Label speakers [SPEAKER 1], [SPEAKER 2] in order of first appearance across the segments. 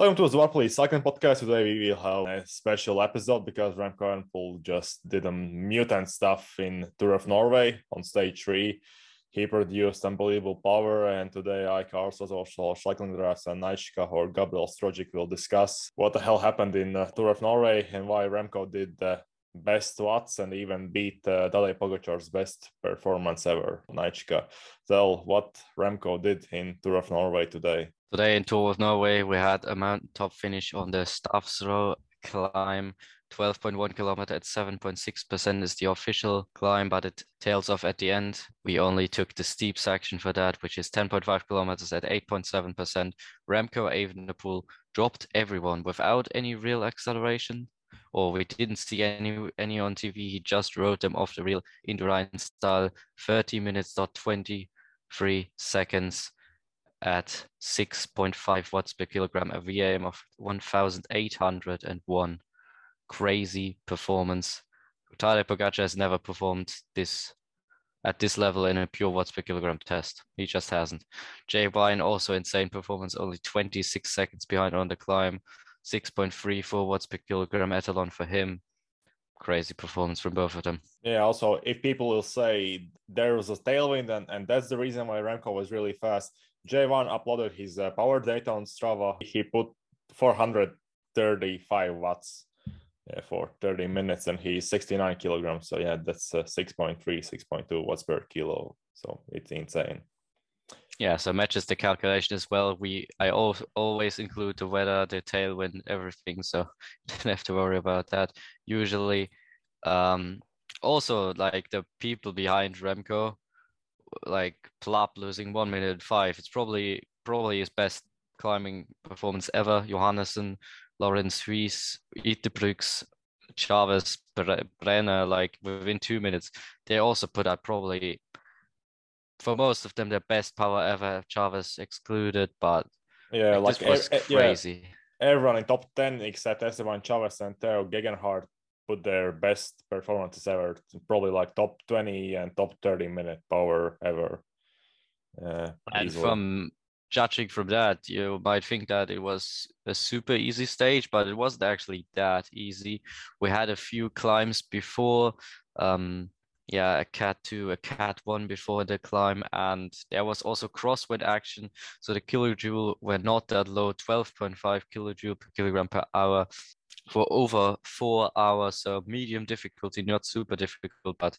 [SPEAKER 1] Welcome to the Warplay Cycling Podcast. Today we will have a special episode because Remco Evenepoel just did a mutant stuff in Tour of Norway on stage three. He produced unbelievable power, and today I, also Cycling Graphs and Naichaca or Gabriel Strojic will discuss what the hell happened in uh, Tour of Norway and why Remco did the best watts and even beat uh, Tadej Pogacar's best performance ever. Naichaca, tell what Remco did in Tour of Norway today.
[SPEAKER 2] Today in Tour of Norway, we had a mountain top finish on the Stavsro climb. 12.1 kilometer at 7.6% is the official climb, but it tails off at the end. We only took the steep section for that, which is 10.5 kilometers at 8.7%. Remco Evenepoel dropped everyone without any real acceleration, or we didn't see any any on TV. He just rode them off the real Indurain style, 30 minutes dot 23 seconds at 6.5 watts per kilogram, a VAM of 1,801. Crazy performance. Tadej Pogacar has never performed this at this level in a pure watts per kilogram test. He just hasn't. Jay Vine also insane performance, only 26 seconds behind on the climb, 6.34 watts per kilogram etalon for him. Crazy performance from both of them.
[SPEAKER 1] Yeah, also, if people will say there was a tailwind, and, and that's the reason why Remco was really fast, Jay Vine uploaded his uh, power data on Strava. He put 435 watts for 30 minutes and he's 69 kilograms. So, yeah, that's uh, 6.3, 6.2 watts per kilo. So, it's insane.
[SPEAKER 2] Yeah, so matches the calculation as well. We I al- always include the weather, the tailwind, everything, so don't have to worry about that. Usually, um, also like the people behind Remco, like Plapp losing one minute five. It's probably probably his best climbing performance ever. Johannessen, Laurens Huys, Uijtdebroeks, Chaves, Brenner, like within two minutes, they also put out probably for most of them their best power ever. Chaves excluded, but
[SPEAKER 1] yeah,
[SPEAKER 2] like, like was crazy.
[SPEAKER 1] Yeah. Everyone in top ten except Esteban Chaves and Tao Geoghegan Hart put their best performances ever, probably like top 20 and top 30 minute power ever.
[SPEAKER 2] Uh, and easily. from judging from that, you might think that it was a super easy stage, but it wasn't actually that easy. We had a few climbs before. Um, yeah, a cat two, a cat one before the climb, and there was also crosswind action. So the kilojoule were not that low, 12.5 kilojoule per kilogram per hour for over four hours. So medium difficulty, not super difficult, but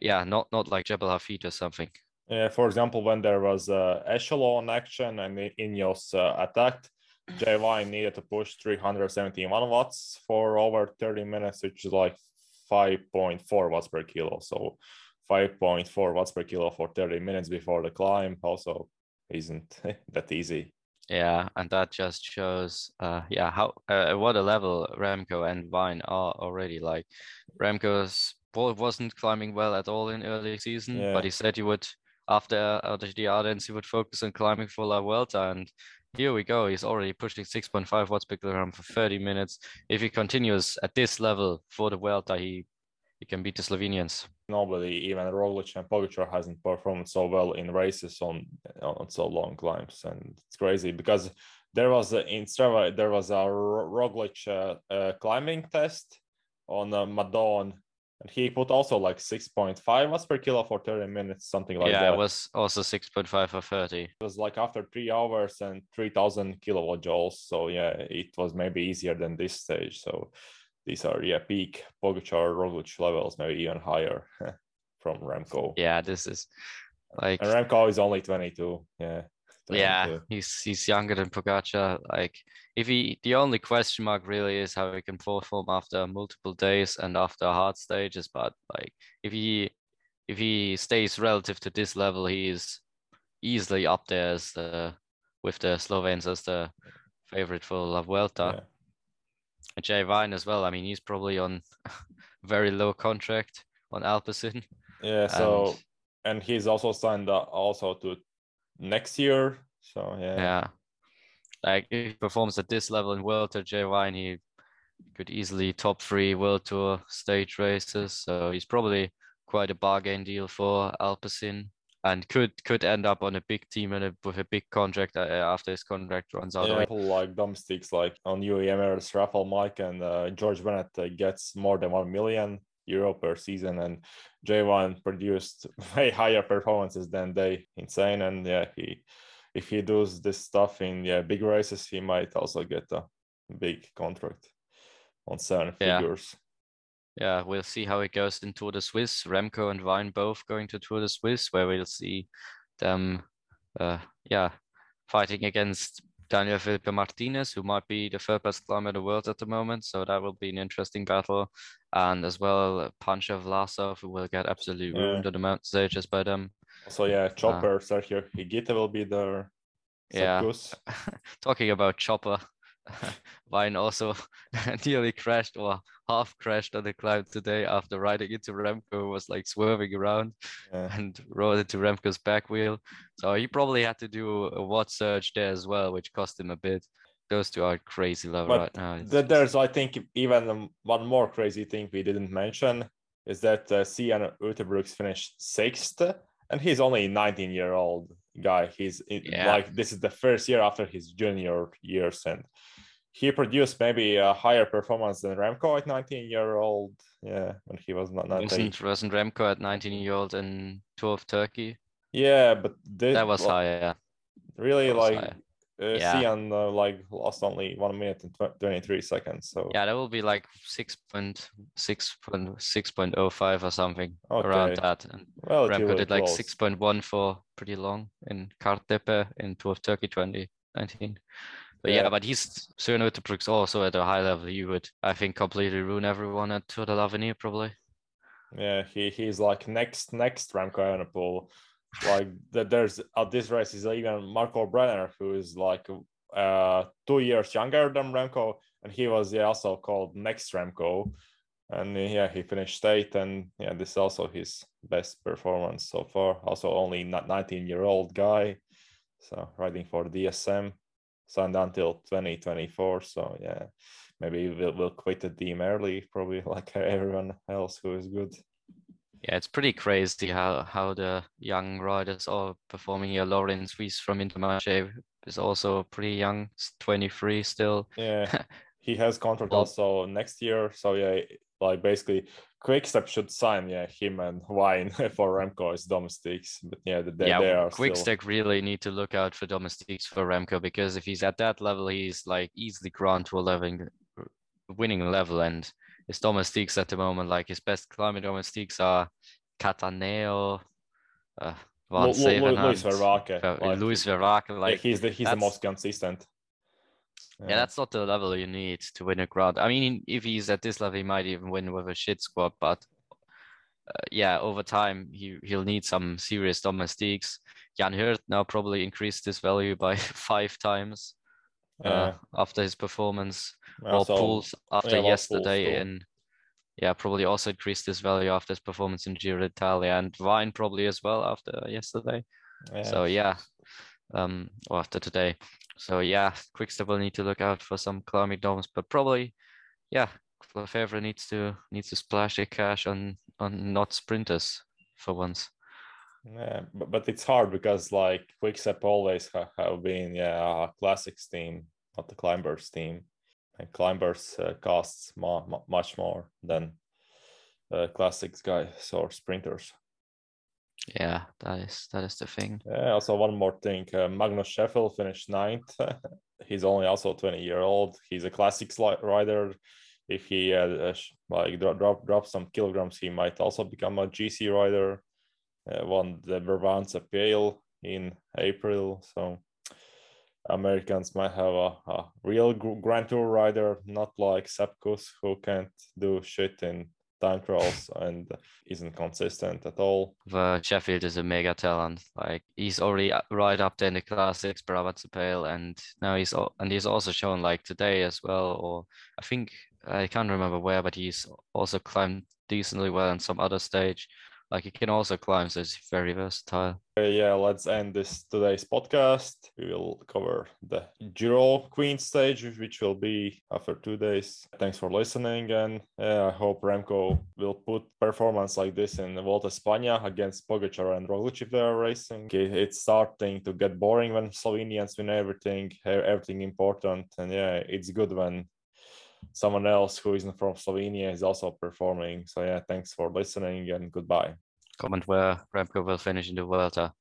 [SPEAKER 2] yeah, not not like Jebel Hafeet or something.
[SPEAKER 1] Yeah, for example, when there was uh, echelon action and Ineos uh, attacked, JY needed to push 371 watts for over 30 minutes, which is like 5.4 watts per kilo. So 5.4 watts per kilo for 30 minutes before the climb also isn't that easy.
[SPEAKER 2] Yeah, and that just shows, uh, yeah, how uh, what a level Remco and Vine are already. Like Remco's wasn't climbing well at all in early season, yeah. but he said he would after after the Ardennes he would focus on climbing for La Vuelta, and here we go. He's already pushing 6.5 watts per kilogram for 30 minutes. If he continues at this level for the Vuelta, he he can beat the Slovenians.
[SPEAKER 1] Nobody, even Roglic and Pogacar, hasn't performed so well in races on on so long climbs, and it's crazy because there was a, in Strava there was a Roglic uh, uh, climbing test on uh, Madone, and he put also like 6.5 watts per kilo for 30 minutes, something like
[SPEAKER 2] yeah,
[SPEAKER 1] that.
[SPEAKER 2] Yeah, it was also 6.5 for 30. It
[SPEAKER 1] was like after three hours and 3000 kilowatt joules. So yeah, it was maybe easier than this stage. So these are yeah peak Pogacar Roglic levels, maybe even higher from Remco.
[SPEAKER 2] Yeah, this is like
[SPEAKER 1] and Remco is only 22. Yeah. 22.
[SPEAKER 2] Yeah, he's he's younger than Pogacar. Like if he the only question mark really is how he can perform after multiple days and after hard stages. But like if he if he stays relative to this level, he is easily up there as the with the Slovenes as the favorite for La Vuelta. Yeah. Jay Vine as well. I mean, he's probably on very low contract on Alpecin.
[SPEAKER 1] Yeah. So and, and he's also signed up also to next year. So yeah.
[SPEAKER 2] Yeah. Like if he performs at this level in World Tour, Jay Vine, he could easily top three World Tour stage races. So he's probably quite a bargain deal for Alpecin. And could could end up on a big team and a, with a big contract uh, after his contract runs out.
[SPEAKER 1] Yeah, people like domestics like on UAE Emirates, Rafał Majka and uh, George Bennett uh, gets more than one million euro per season, and Jay Vine produced way higher performances than they. Insane, and yeah, he if he does this stuff in yeah big races, he might also get a big contract on seven
[SPEAKER 2] Yeah.
[SPEAKER 1] figures.
[SPEAKER 2] Yeah, we'll see how it goes in Tour de Suisse. Remco and Vine both going to Tour de Suisse, where we'll see them, uh, yeah, fighting against Daniel Felipe Martinez, who might be the third best climber in the world at the moment. So that will be an interesting battle. And as well, Pancho Vlasov, who will get absolutely
[SPEAKER 1] Yeah.
[SPEAKER 2] ruined on the mountain stages by them.
[SPEAKER 1] So yeah, Chopper, Sergio Higuita will be there.
[SPEAKER 2] Yeah. Talking about Chopper, Vine also nearly crashed or half crashed on the climb today after riding into Remco, was like swerving around
[SPEAKER 1] Yeah.
[SPEAKER 2] and rode into Remco's back wheel. So he probably had to do a watt surge there as well, which cost him a bit. Those two are crazy level
[SPEAKER 1] But
[SPEAKER 2] right now.
[SPEAKER 1] Th- There's, I think, even one more crazy thing we didn't mention is that uh, Cian Uijtdebroeks finished sixth, and he's only 19 year old guy. He's
[SPEAKER 2] Yeah.
[SPEAKER 1] like this is the first year after his junior years, and he produced maybe a higher performance than Remco at 19 year old. Yeah, when he was not 19.
[SPEAKER 2] wasn't wasn't Remco at 19 year old in Tour of Turkey?
[SPEAKER 1] Yeah, but this,
[SPEAKER 2] That was
[SPEAKER 1] well,
[SPEAKER 2] higher.
[SPEAKER 1] Really
[SPEAKER 2] was
[SPEAKER 1] like.
[SPEAKER 2] higher.
[SPEAKER 1] Uh,
[SPEAKER 2] Yeah.
[SPEAKER 1] Cian uh, like lost only one minute and tw- 23 seconds. So
[SPEAKER 2] Yeah, that will be like six point six point six point oh five or something around that. And
[SPEAKER 1] well,
[SPEAKER 2] Remco did like six point one for pretty long in Kartepe in Tour of Turkey 2019. But yeah,
[SPEAKER 1] Yeah.
[SPEAKER 2] but he's Søren Uijtdebroeks also at a high level. He would, I think, completely ruin everyone at Tour de l'Avenir probably.
[SPEAKER 1] Yeah, he he's like next next Remco Evenepoel. Like that there's at this race is even Marco Brenner who is like uh two years younger than Remco and he was yeah, also called next Remco. And uh, yeah, he finished eighth and yeah, this is also his best performance so far. Also only not 19 year old guy. So riding for DSM signed until 2024. So yeah, maybe we'll, we'll quit the team early, probably like everyone else who is good.
[SPEAKER 2] Yeah, it's pretty crazy how how the young riders are performing here. Laurens Huys from Intermarché is also pretty young, s- 23 still.
[SPEAKER 1] Yeah, he has contract
[SPEAKER 2] Well-
[SPEAKER 1] also next year. So yeah, like basically, Quickstep should sign yeah him and Vine for Remco as domestics. But yeah, they,
[SPEAKER 2] yeah,
[SPEAKER 1] they are
[SPEAKER 2] Quick
[SPEAKER 1] still.
[SPEAKER 2] Really need to look out for domestics for Remco because if he's at that level, he's like easily Grand Tour level, winning level, and his domestics at the moment, like his best climbing domestics are Cattaneo, uh,
[SPEAKER 1] Lu-
[SPEAKER 2] Van
[SPEAKER 1] Lu- Lu- Louis Vervaeke,
[SPEAKER 2] uh,
[SPEAKER 1] like,
[SPEAKER 2] Louis Vervaeke,
[SPEAKER 1] yeah,
[SPEAKER 2] like
[SPEAKER 1] he's the he's the most consistent.
[SPEAKER 2] Yeah, that's not the level you need to win a Grand. I mean, if he's at this level, he might even win with a shit squad, but uh, yeah, over time he he'll need some serious domestics. Jan Hirt now probably increased his value by five times uh,
[SPEAKER 1] yeah.
[SPEAKER 2] after his performance.
[SPEAKER 1] yeah,
[SPEAKER 2] Or Pools after
[SPEAKER 1] yeah,
[SPEAKER 2] yesterday in yeah, probably also increased his value after his performance in Giro d'Italia and Vine probably as well after yesterday.
[SPEAKER 1] yeah.
[SPEAKER 2] So yeah, um, or after today. So yeah, Quickstep will need to look out for some climbing domes, but probably, yeah, Lefevere needs to needs to splash the cash on on not sprinters for once.
[SPEAKER 1] Yeah, but, but it's hard because like Quickstep always ha- have been yeah a classics team, not the climbers team, and climbers uh, costs mo- mo- much more than uh, classics guys or sprinters.
[SPEAKER 2] Yeah, that is that is the thing.
[SPEAKER 1] Yeah, also one more thing, uh, Magnus Sheffield finished ninth. He's only also twenty year old. He's a classics li- rider. If he uh, uh, like drop, drop drop some kilograms, he might also become a GC rider. Uh, won the Brabantse Pijl in April, so Americans might have a, a real Grand Tour rider, not like Sepp Kuss, who can't do shit in time trials and isn't consistent at all.
[SPEAKER 2] The Sheffield is a mega talent. Like he's already uh, right up there in the classics, Brabantse Pijl, and now he's and he's also shown like today as well. Or I think I can't remember where, but he's also climbed decently well in some other stage. Like he can also climb, so it's very versatile.
[SPEAKER 1] Uh, yeah, let's end this today's podcast. We will cover the Giro Queen stage, which will be after two days. Thanks for listening, and I hope Remco will put performance like this in the Volta España against Pogacar and Roglic if they are racing. It's starting to get boring when Slovenians win everything, everything important, and yeah, it's good when someone else who isn't from Slovenia is also performing. So yeah, thanks for listening and goodbye.
[SPEAKER 2] Comment where Remco will finish in the Vuelta.